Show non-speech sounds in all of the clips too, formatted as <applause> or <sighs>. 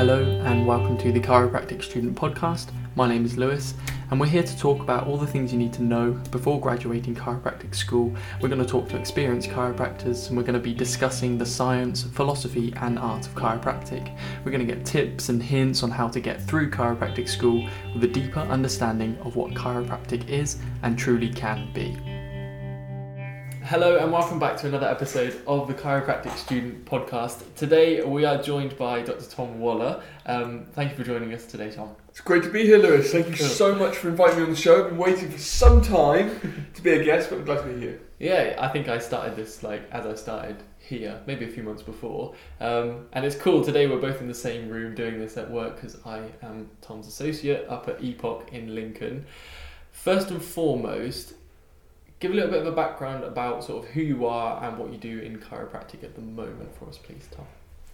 Hello, and welcome to the Chiropractic Student Podcast. My name is Lewis, and we're here to talk about all the things you need to know before graduating chiropractic school. We're going to talk to experienced chiropractors, and we're going to be discussing the science, philosophy, and art of chiropractic. We're going to get tips and hints on how to get through chiropractic school with a deeper understanding of what chiropractic is and truly can be. Hello and welcome back to another episode of the Chiropractic Student Podcast. Today we are joined by Dr. Tom Waller. Um, thank you for joining us today, Tom. It's great to be here, Lewis. Thank you Cool. so much for inviting me on the show. I've been waiting for some time <laughs> to be a guest, but I'm glad to be here. Yeah, I think I started this like as I started here, maybe a few months before. Um, and it's cool. Today we're both in the same room doing this at work because I am Tom's associate up at Epoch in Lincoln. First and foremost, give a little bit of a background about sort of who you are and what you do in chiropractic at the moment for us, please, Tom.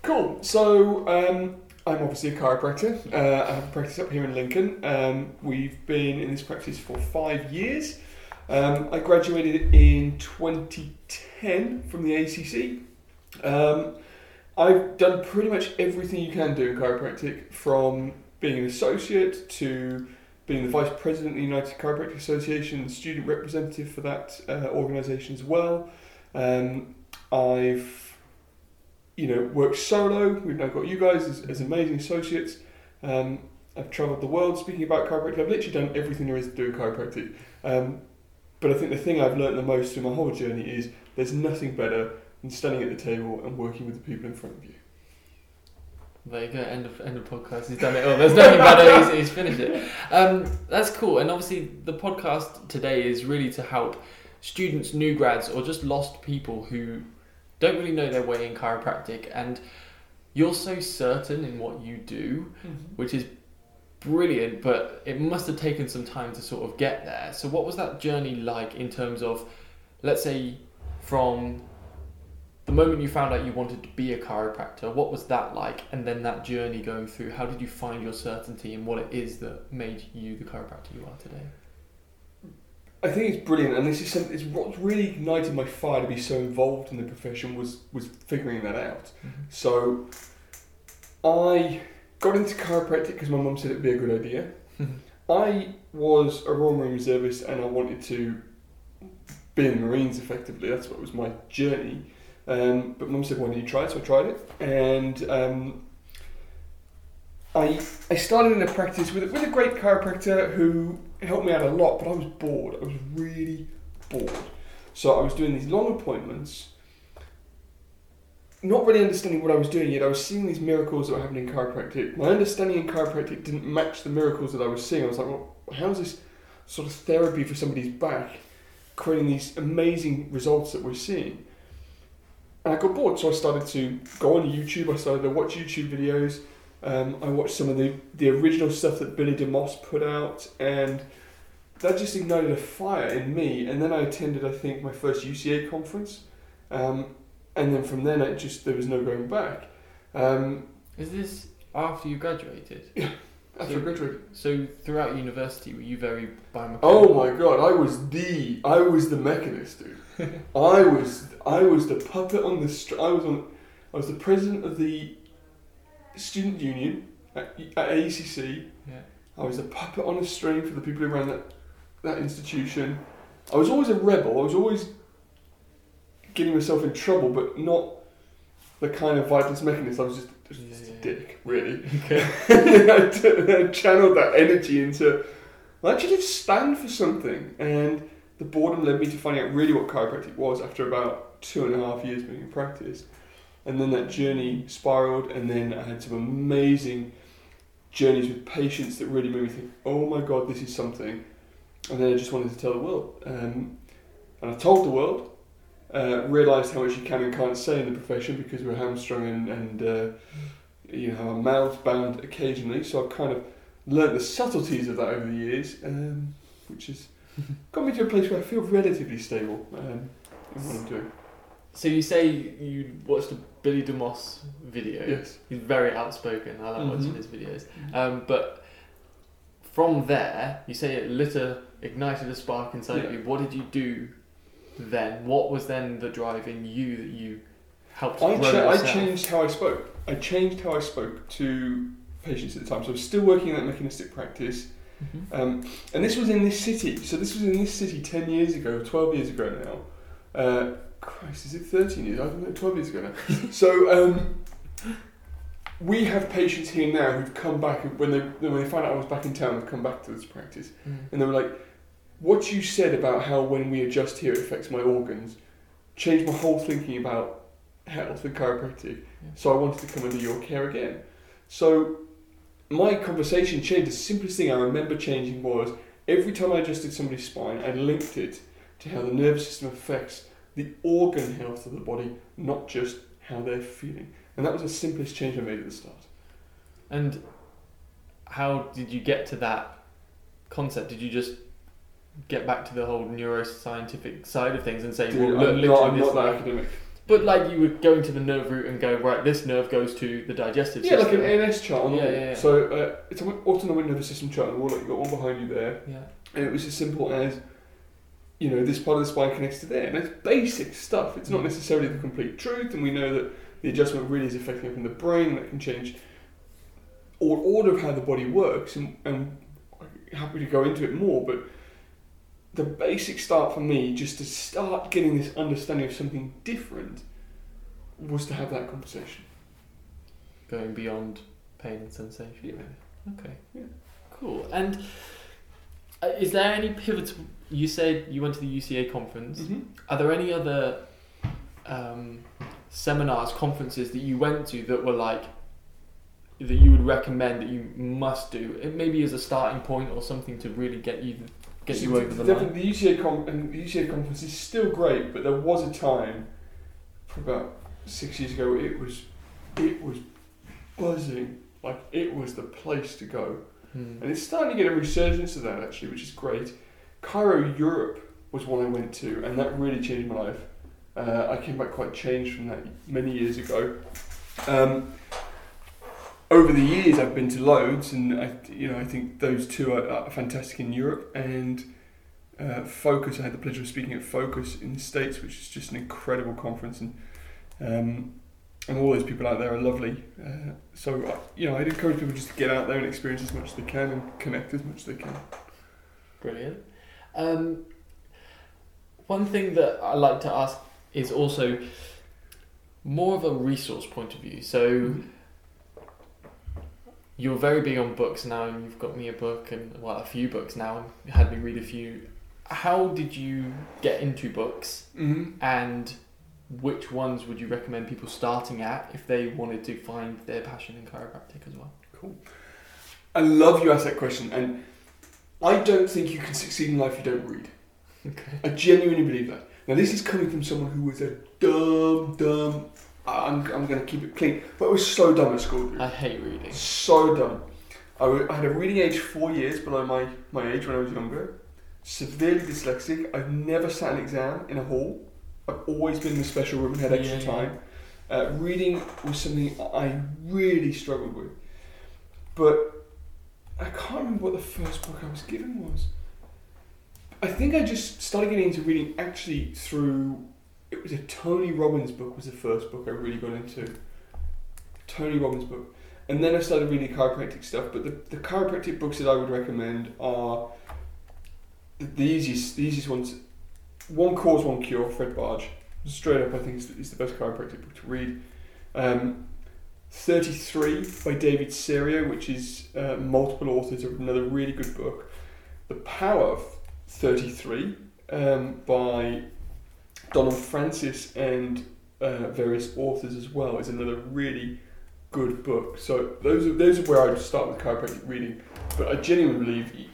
Cool. So, um, I'm obviously a chiropractor. Uh, I have a practice up here in Lincoln. Um, we've been in this practice for five years. Um, I graduated in 2010 from the ACC. Um, I've done pretty much everything you can do in chiropractic, from being an associate to being the vice president of the United Chiropractic Association, student representative for that uh, organisation as well. Um, I've, you know, worked solo. We've now got you guys as, as amazing associates. Um, I've travelled the world speaking about chiropractic. I've literally done everything there is to do in chiropractic. Um, but I think the thing I've learned the most through my whole journey is there's nothing better than standing at the table and working with the people in front of you. There you go. End of end of podcast. He's done it all. There's nothing better. He's, he's finished it. Um, that's cool. And obviously, the podcast today is really to help students, new grads, or just lost people who don't really know their way in chiropractic. And you're so certain in what you do, which is brilliant. But it must have taken some time to sort of get there. So, what was that journey like in terms of, let's say, from the moment you found out you wanted to be a chiropractor, what was that like? And then that journey going through, how did you find your certainty and what it is that made you the chiropractor you are today? I think it's brilliant, and this is something. It's what really ignited my fire to be so involved in the profession was was figuring that out. Mm-hmm. So, I got into chiropractic because my mum said it'd be a good idea. <laughs> I was a Royal Marine Reservist, and I wanted to be in the Marines. Effectively, that's what was my journey. Um, but mum said, "Why don't you try it?" So I tried it, and um, I I started in a practice with with a great chiropractor who helped me out a lot. But I was bored. I was really bored. So I was doing these long appointments, not really understanding what I was doing yet. I was seeing these miracles that were happening in chiropractic. My understanding in chiropractic didn't match the miracles that I was seeing. I was like, well, how's this sort of therapy for somebody's back creating these amazing results that we're seeing? And I got bored, so I started to go on YouTube. I started to watch YouTube videos. Um, I watched some of the, the original stuff that Billy DeMoss put out, and that just ignited a fire in me. And then I attended, I think, my first UCA conference, um, and then from then, it just there was no going back. Um, Is this after you graduated? <laughs> after I graduated, So throughout university, were you very biomechanical? oh my god, I was the I was the mechanist, dude. I was I was the puppet on the str- I was on I was the president of the student union at, at ACC. Yeah. I was a puppet on a string for the people who ran that that institution. I was always a rebel. I was always getting myself in trouble, but not the kind of violence mechanist. I was just, just Yeah, a yeah. dick, really. Okay. <laughs> I t- I channeled that energy into well, actually just stand for something. And the boredom led me to finding out really what chiropractic was after about two and a half years being in practice. And then that journey spiraled, and then I had some amazing journeys with patients that really made me think, oh my god, this is something. And then I just wanted to tell the world. Um, and I told the world, uh, realised how much you can and can't say in the profession because we're hamstrung and, and uh, you know, our mouths bound occasionally. So I've kind of learnt the subtleties of that over the years, um, which has <laughs> got me to a place where I feel relatively stable um, in what I'm doing. So you say you watched a Billy DeMoss video. Yes. He's very outspoken. I like watching Mhm. his videos. Um, but from there, you say it lit a, ignited a spark inside Yeah. you. What did you do then? What was then the drive in you that you helped I, cha- I changed how I spoke. I changed how I spoke to patients at the time. So I was still working in that mechanistic practice. Mhm. Um, and this was in this city. So this was in this city 10 years ago, 12 years ago now. Uh, Christ, is it 13 years? I don't know, 12 years ago now. <laughs> so um, we have patients here now who've come back when they when they found out I was back in town. They've come back to this practice, Mm. and they were like, "What you said about how when we adjust here it affects my organs changed my whole thinking about health and chiropractic." Yeah. So I wanted to come under your care again. So my conversation changed. The simplest thing I remember changing was every time I adjusted somebody's spine, I linked it to how the nervous system affects the organ health of the body, not just how they're feeling. And that was the simplest change I made at the start. And how did you get to that concept? Did you just get back to the whole neuroscientific side of things and say, Dude, well, look, I'm not, I'm this not that academic. But like you were going to the nerve root and go, right, this nerve goes to the digestive system. Yeah, like system. an ANS chart on the Yeah, yeah, yeah. So uh, it's an autonomic nervous system chart on the wall, like you've got one behind you there. yeah. And it was as simple as, you know, this part of the spine connects to there. And it's basic stuff. It's not Mm. necessarily the complete truth. And we know that the adjustment really is affecting up in the brain. That can change all order of how the body works. And, and I'm happy to go into it more. But the basic start for me, just to start getting this understanding of something different, was to have that conversation. Going beyond pain and sensation. Yeah. Okay. Yeah. Cool. And uh, is there any pivotal? You said you went to the UCA conference. Mm-hmm. Are there any other um, seminars, conferences that you went to that were like that you would recommend that you must do? It maybe as a starting point or something to really get you get you over the line. Definitely, the UCA and the UCA conference is still great, but there was a time, for about six years ago, it was, it was buzzing. Like it was the place to go, Hmm. and it's starting to get a resurgence of that actually, which is great. Chiro Europe was one I went to, and that really changed my life. Uh, I came back quite changed from that many years ago. Um, over the years, I've been to loads, and I, you know, I think those two are, are fantastic in Europe. And uh, Focus, I had the pleasure of speaking at Focus in the States, which is just an incredible conference, and um, and all those people out there are lovely. Uh, so, uh, you know, I'd encourage people just to get out there and experience as much as they can and connect as much as they can. Brilliant. Um, one thing that I like to ask is also more of a resource point of view. So you're very big on books now, and you've got me a book and well, a few books now, and had me read a few. How did you get into books, Mm-hmm. and which ones would you recommend people starting at if they wanted to find their passion in chiropractic as well? Cool. I love you asked that question, and I don't think you can succeed in life if you don't read. <laughs> Okay. I genuinely believe that. Now, this is coming from someone who was a dumb, dumb. I'm, I'm going to keep it clean, but I was so dumb at school, dude. I hate reading. So dumb. I, w- I had a reading age four years below my, my age when I was younger. Severely dyslexic. I've never sat an exam in a hall. I've always been in a special room and had extra Yeah, yeah. time. Uh, reading was something I really struggled with. But I can't remember what the first book I was given was. I think I just started getting into reading actually through. It was a Tony Robbins book was the first book I really got into. Tony Robbins book, and then I started reading chiropractic stuff. But the, the chiropractic books that I would recommend are the, the easiest the easiest ones. One Cause, One Cure, Fred Barge. Straight up, I think is, is the best chiropractic book to read. Um, 33 by David Serio, which is uh, multiple authors, another really good book. The Power of 33 um, by Donald Francis and uh, various authors as well is another really good book. So those are those are where I would start with chiropractic reading. But I genuinely believe you,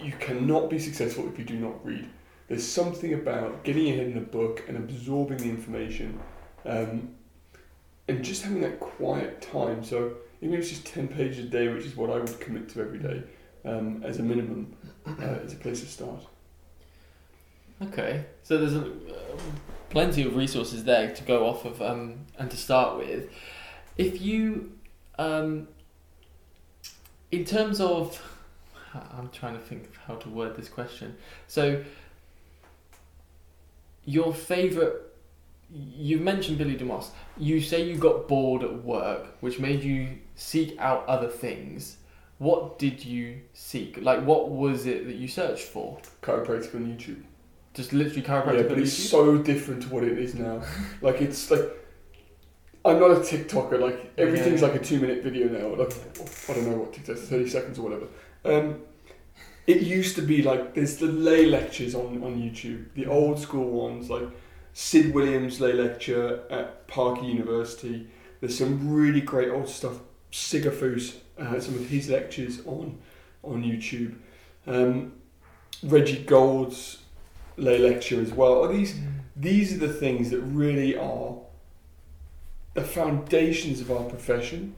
you cannot be successful if you do not read. There's something about getting your head in a book and absorbing the information, um, and just having that quiet time. So even if it's just ten pages a day, which is what I would commit to every day um, as a minimum, uh, is a place to start. Okay, so there's uh, plenty of resources there to go off of um, and to start with. If you, um, in terms of, <laughs> I'm trying to think of how to word this question. So, your favorite you mentioned Billy DeMoss. You say you got bored at work, which made you seek out other things. What did you seek? Like, what was it that you searched for? Chiropractic on YouTube. Just literally Yeah, chiropractic. but it's so different to what it is now. like it's like I'm not a TikToker. Like everything's Yeah. like a two minute video now. Like I don't know what TikTok, thirty seconds or whatever. Um, it used to be like there's the lay lectures on on YouTube, the old school ones like Sid Williams lay lecture at Parker University. There's some really great old stuff. Sigafoose, uh, some of his lectures on on YouTube. Um, Reggie Gold's lay lecture as well. Are these these are the things that really are the foundations of our profession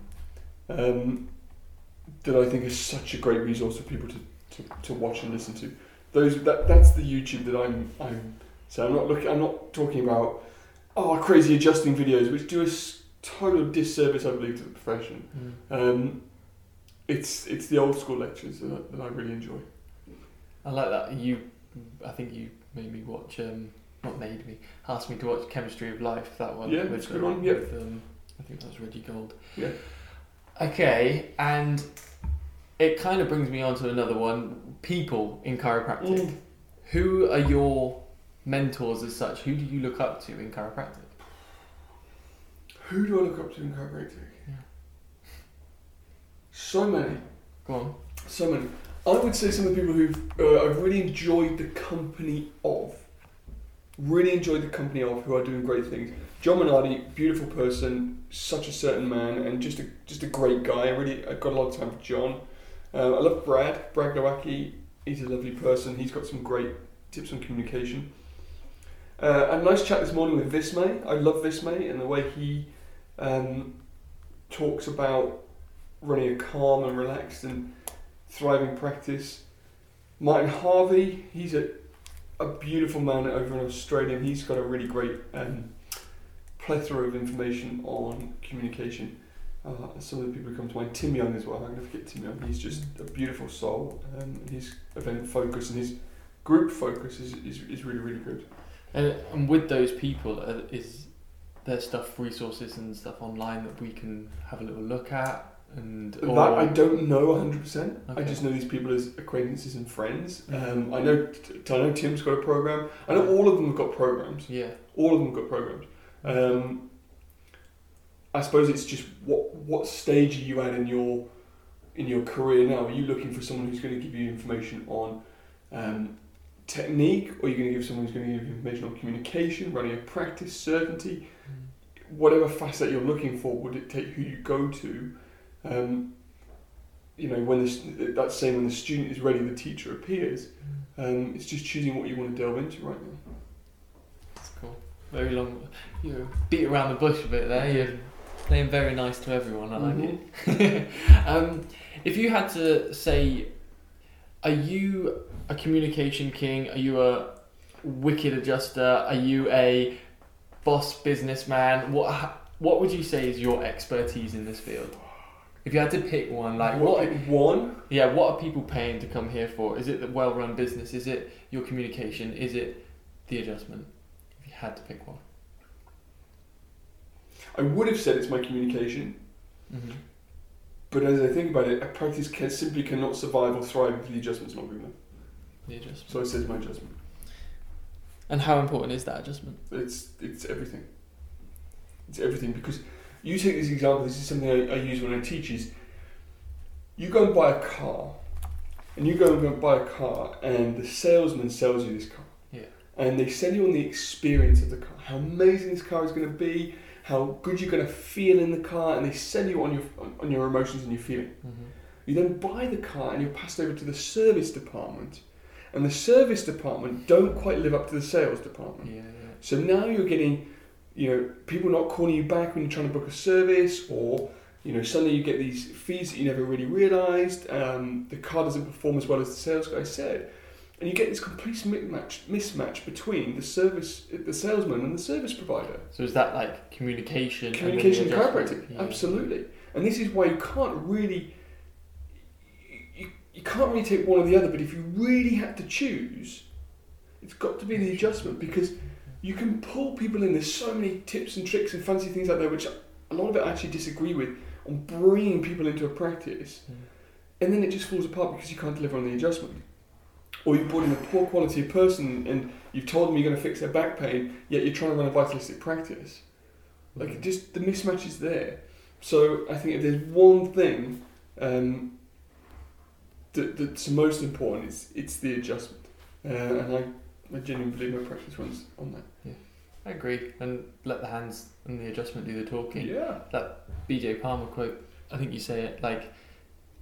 um, that I think is such a great resource for people to, to, to watch and listen to. Those that that's the YouTube that I'm I'm so I'm not looking I'm not talking about oh crazy adjusting videos which do a total disservice I believe to the profession. Mm. Um, it's it's the old school lectures that, I- that I really enjoy. I like that. You, I think you made me watch. Um, not made me. Asked me to watch Chemistry of Life. That one. Yeah, with, good one, yeah. with, um, I think that was Reggie Gold. Yeah. Okay, and it kind of brings me on to another one. People in chiropractic. Mm. Who are your mentors as such? Who do you look up to in chiropractic? Who do I look up to in chiropractic? Yeah. So many. Go on. So many. I would say some of the people who've uh, I've really enjoyed the company of. Really enjoyed the company of who are doing great things. John Minardi, beautiful person, such a certain man, and just a just a great guy. I really I've got a lot of time for John. Um, I love Brad, Brad Glowaki. He's a lovely person. He's got some great tips on communication. Uh, a nice chat this morning with Vismay. I love Vismay and the way he um, talks about running a calm and relaxed and thriving practice. Martin Harvey, he's a, a beautiful man over in Australia he's got a really great um, plethora of information on communication. Uh, some of the people who come to mind, Tim Young as well, I'm going to forget Tim Young, he's just a beautiful soul um, his event focus and his group focus is, is, is really, really good. And, and with those people, uh, is there stuff, resources and stuff online that we can have a little look at? And That I don't know 100%. I just know these people as acquaintances and friends. Mhm. Um, I know I know Tim's got a program. I know all of them have got programs. yeah, All of them have got programs. Um, I suppose it's just what what stage are you at in your in your career now? Are you looking for someone who's going to give you information on um, technique, or are you going to give someone who's going to give you information on communication, running a practice, certainty? whatever facet you're looking for would it take who you go to. Um, you know, when the, st- that's saying when the student is ready, the teacher appears. Um, it's just choosing what you want to delve into right now. That's cool. Very long. You beat around the bush a bit there. You're playing very nice to everyone. I like it. <laughs> um, if you had to say, are you a communication king? Are you a wicked adjuster? Are you a boss businessman? What What would you say is your expertise in this field? If you had to pick one, like what? one? Yeah, what are people paying to come here for? Is it the well-run business? Is it your communication? Is it the adjustment? If you had to pick one. I would have said it's my communication, Mm-hmm. but as I think about it, a practice can, simply cannot survive or thrive if the adjustment's not good enough. The adjustment. So I said my adjustment. And how important is that adjustment? It's it's everything. It's everything because you take this example. This is something I, I use when I teach. Is you go and buy a car, and you go and go buy a car, and the salesman sells you this car. Yeah. And they sell you on the experience of the car, how amazing this car is going to be, how good you're going to feel in the car, and they sell you on your on, your emotions and your feeling. Mm-hmm. You then buy the car and you're passed over to the service department, and the service department don't quite live up to the sales department. Yeah, yeah. So now you're getting, you know, people not calling you back when you're trying to book a service, or you know, suddenly you get these fees that you never really realised. Um, the car doesn't perform as well as the sales guy said, and you get this complete mismatch mismatch between the service, the salesman, and the service provider. So is that like communication? and then the Communication and chiropractic, Yeah. absolutely. And this is why you can't really, you, you can't really take one or the other. But if you really had to choose, it's got to be the adjustment because you can pull people in. There's so many tips and tricks and fancy things out there, which a lot of it I actually disagree with on bringing people into a practice, Mm. and then it just falls apart because you can't deliver on the adjustment. Or you've brought in a poor quality person and you've told them you're going to fix their back pain, yet you're trying to run a vitalistic practice. Like it just the mismatch is there. So I think if there's one thing um, that, that's most important, it's it's the adjustment, uh, and I, I genuinely believe my practice runs on that. Yeah, I agree, and let the hands and the adjustment do the talking. Yeah, That BJ Palmer quote, I think you say it like,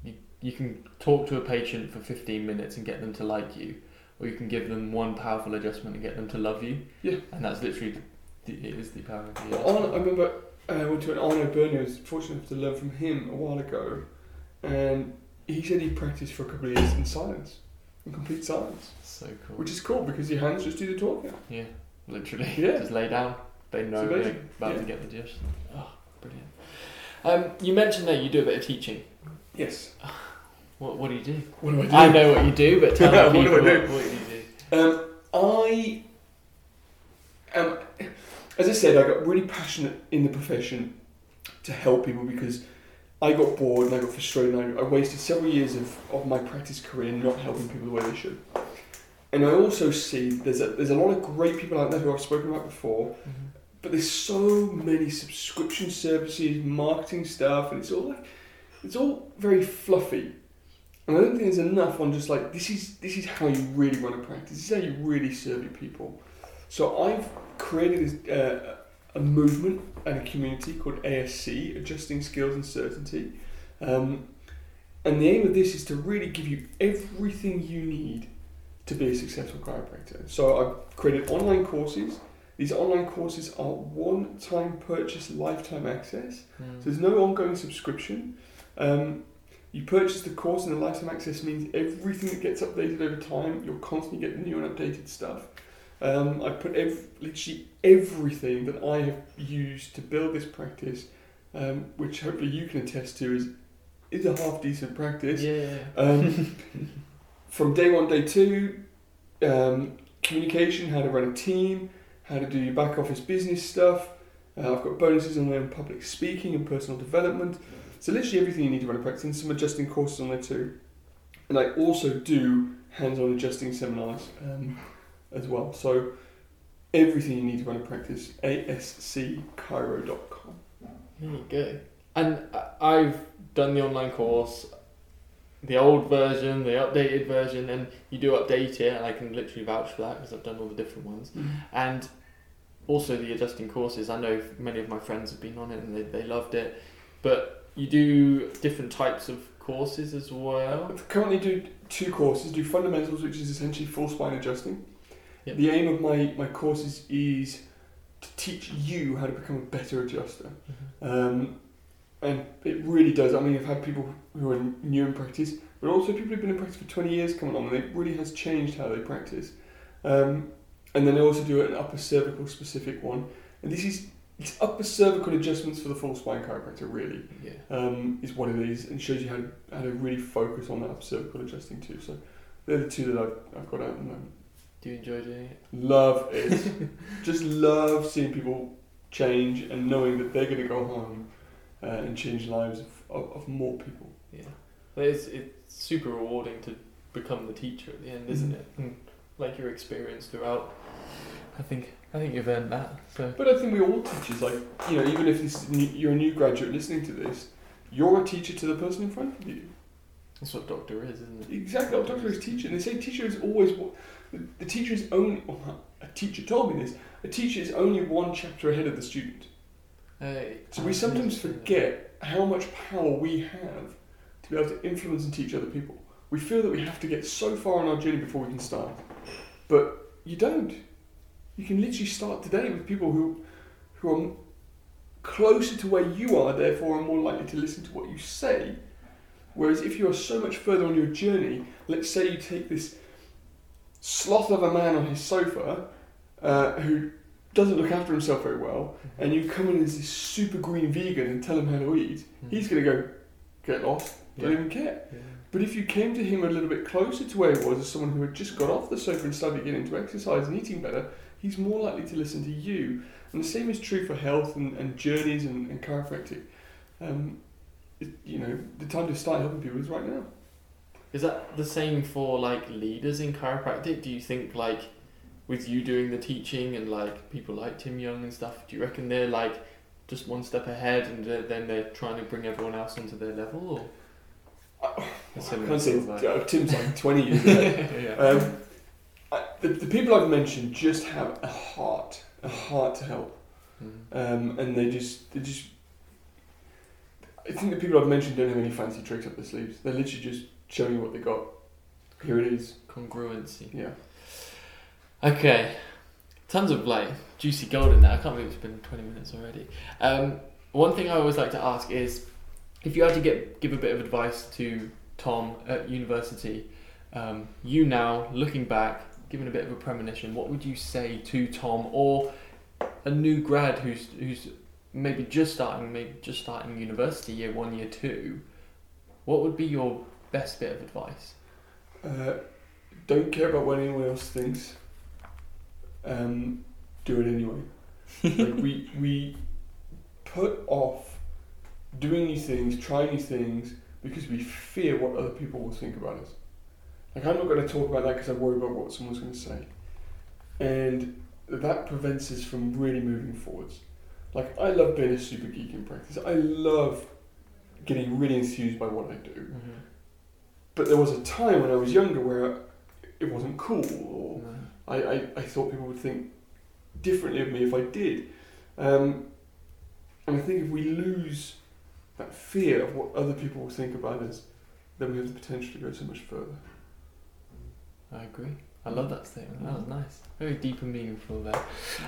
you, you can talk to a patient for 15 minutes and get them to like you, or you can give them one powerful adjustment and get them to love you. Yeah. And that's literally, the, it is the power of the Arno, I remember uh, I went to an Arno Burnier. I was fortunate enough to learn from him a while ago, and he said he practiced for a couple of years in silence, in complete silence, So cool. which is cool because your hands just do the talking. yeah, literally. <laughs> Yeah. Just lay down. They know they're about Yeah. to get the gist. Oh, brilliant. Um, you mentioned that you do a bit of teaching. Yes. <sighs> What, what do you do? What do I do? I know what you do, but tell <laughs> What the do I do? what, what you do. Um, I am, as I said, I got really passionate in the profession to help people because I got bored and I got frustrated and I, I wasted several years of, of my practice career not helping people the way they should. And I also see there's a, there's a lot of great people out there who I've spoken about before, but there's so many subscription services, marketing stuff, and it's all like it's all very fluffy. And I don't think there's enough on just like this is this is how you really run a practice. This is how you really serve your people. So I've created this, uh, a movement and a community called ASC, Adjusting Skills and Certainty. Um, and the aim of this is to really give you everything you need to be a successful chiropractor. So I've created online courses. These online courses are one-time purchase, lifetime access. Mm. So there's no ongoing subscription. Um, you purchase the course, and the lifetime access means everything that gets updated over time. You'll constantly get new and updated stuff. Um, I put ev- literally everything that I have used to build this practice, um, which hopefully you can attest to, is is a half decent practice. Yeah. Um, <laughs> from day one, day two, um, communication, how to run a team, how to do your back office business stuff. Uh, I've got bonuses on there on public speaking and personal development. So literally everything you need to run a practice and some adjusting courses on there too. And I also do hands-on adjusting seminars um, as well. So everything you need to run a practice, ascchiro.com. There you go. And I- I've done the online course, the old version, the updated version, and you do update it, and I can literally vouch for that because I've done all the different ones. Mm-hmm. And also the adjusting courses. I know many of my friends have been on it and they, they loved it. But you do different types of courses as well. I currently do two courses. Do fundamentals, which is essentially full spine adjusting. Yep. The aim of my my courses is to teach you how to become a better adjuster. Um, and it really does. I mean, I've had people who are new in practice, but also people who've been in practice for 20 years coming on, and it really has changed how they practice. Um, and then I also do an upper cervical specific one. And this is it's upper cervical adjustments for the full spine chiropractor, really Yeah. um, is what it is, and shows you how to, how to really focus on that upper cervical adjusting too. So they're the two that I've, I've got out at the moment. Do you enjoy doing it? Love it. <laughs> Just love seeing people change and knowing that they're going to go home uh, and change lives of, of, of more people. Yeah. It's, it's super rewarding to become the teacher at the end, isn't it? And like your experience throughout. I think I think you've earned that. So But I think we all teachers, like, you know, even if this new, you're a new graduate listening to this, you're a teacher to the person in front of you. that's what doctor is, isn't it? Exactly, what doctor is teacher. They say teacher is always what the, teacher is only. Well, a teacher told me this. A teacher is only one chapter ahead of the student. Uh, So we sometimes forget how much power we have to be able to influence and teach other people. We feel that we have to get so far on our journey before we can start, but you don't. You can literally start today with people who, who are closer to where you are, therefore are more likely to listen to what you say. Whereas if you are so much further on your journey, let's say you take this sloth of a man on his sofa, uh, who doesn't look after himself very well, and you come in as this super green vegan and tell him how to eat, Mm. he's going to go, get lost, don't Yeah. even care. Yeah. But if you came to him a little bit closer to where he was as someone who had just got off the sofa and started getting into exercise and eating better, he's more likely to listen to you. And the same is true for health and, and journeys and, and chiropractic. Um, it, you know, the time to start helping people is right now. Is that the same for like leaders in chiropractic? Do you think like with you doing the teaching and like people like Tim Young and stuff, do you reckon they're like just one step ahead and then they're trying to bring everyone else onto their level? Or I, a I can't say like- uh, Tim's like 20 years ahead. <laughs> yeah. Um, I, the, the people I've mentioned just have a heart, a heart to help. Mm. Um, and they just, they just. I think the people I've mentioned don't have any fancy tricks up their sleeves. They're literally just showing you what they got. Here it is. Congruency. Yeah. Okay, tons of like juicy gold in there. I can't believe it's been twenty minutes already. Um, one thing I always like to ask is, if you had to get give a bit of advice to Tom at university, um, you now looking back, giving a bit of a premonition, what would you say to Tom or a new grad who's who's maybe just starting, maybe just starting university, year one, year two? What would be your best bit of advice? Uh, don't care about what anyone else thinks. Um, do it anyway. <laughs> like we we put off doing new things, trying new things because we fear what other people will think about us. Like I'm not going to talk about that because I worry about what someone's going to say, and that prevents us from really moving forwards. Like I love being a super geek in practice. I love getting really enthused by what I do. But there was a time when I was younger where it wasn't cool, or No. I, I, I thought people would think differently of me if I did. Um, and I think if we lose that fear of what other people will think about us, then we have the potential to go so much further. I agree. I love that statement. That was nice. Very deep and meaningful there.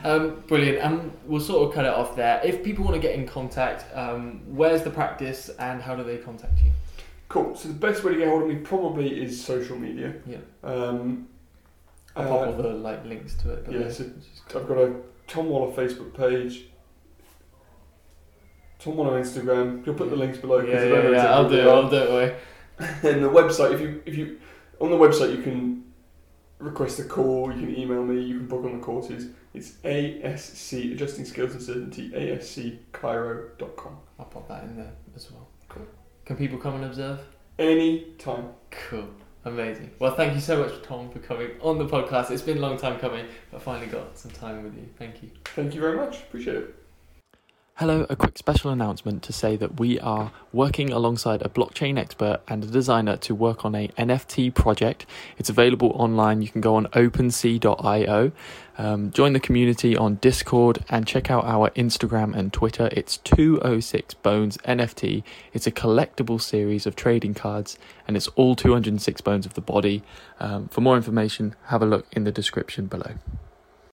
Um, brilliant. And we'll sort of cut it off there. If people want to get in contact, um, where's the practice and how do they contact you? Cool. So the best way to get hold of me probably is social media. Yeah. Um, I'll uh, pop all the like links to it. Yeah. So cool. I've got a Tom Waller Facebook page. Tom Waller Instagram. You'll put the links below. yeah, yeah, yeah, yeah I'll do. I'll do it. <laughs> And the website, if you if you on the website you can request a call, you can email me, you can book on the courses. It's ASC Adjusting Skills and Certainty, ASCChiro.com. I'll pop that in there as well. Cool. Can people come and observe? Any time. Cool. Amazing. Well, thank you so much, Tom, for coming on the podcast. It's been a long time coming, but I finally got some time with you. Thank you. Thank you very much. Appreciate it. Hello, a quick special announcement to say that we are working alongside a blockchain expert and a designer to work on a NFT project. It's available online. You can go on OpenSea.io, um, join the community on Discord, and check out our Instagram and Twitter. It's 206 Bones NFT. It's a collectible series of trading cards, and it's all 206 bones of the body. Um, for more information, have a look in the description below.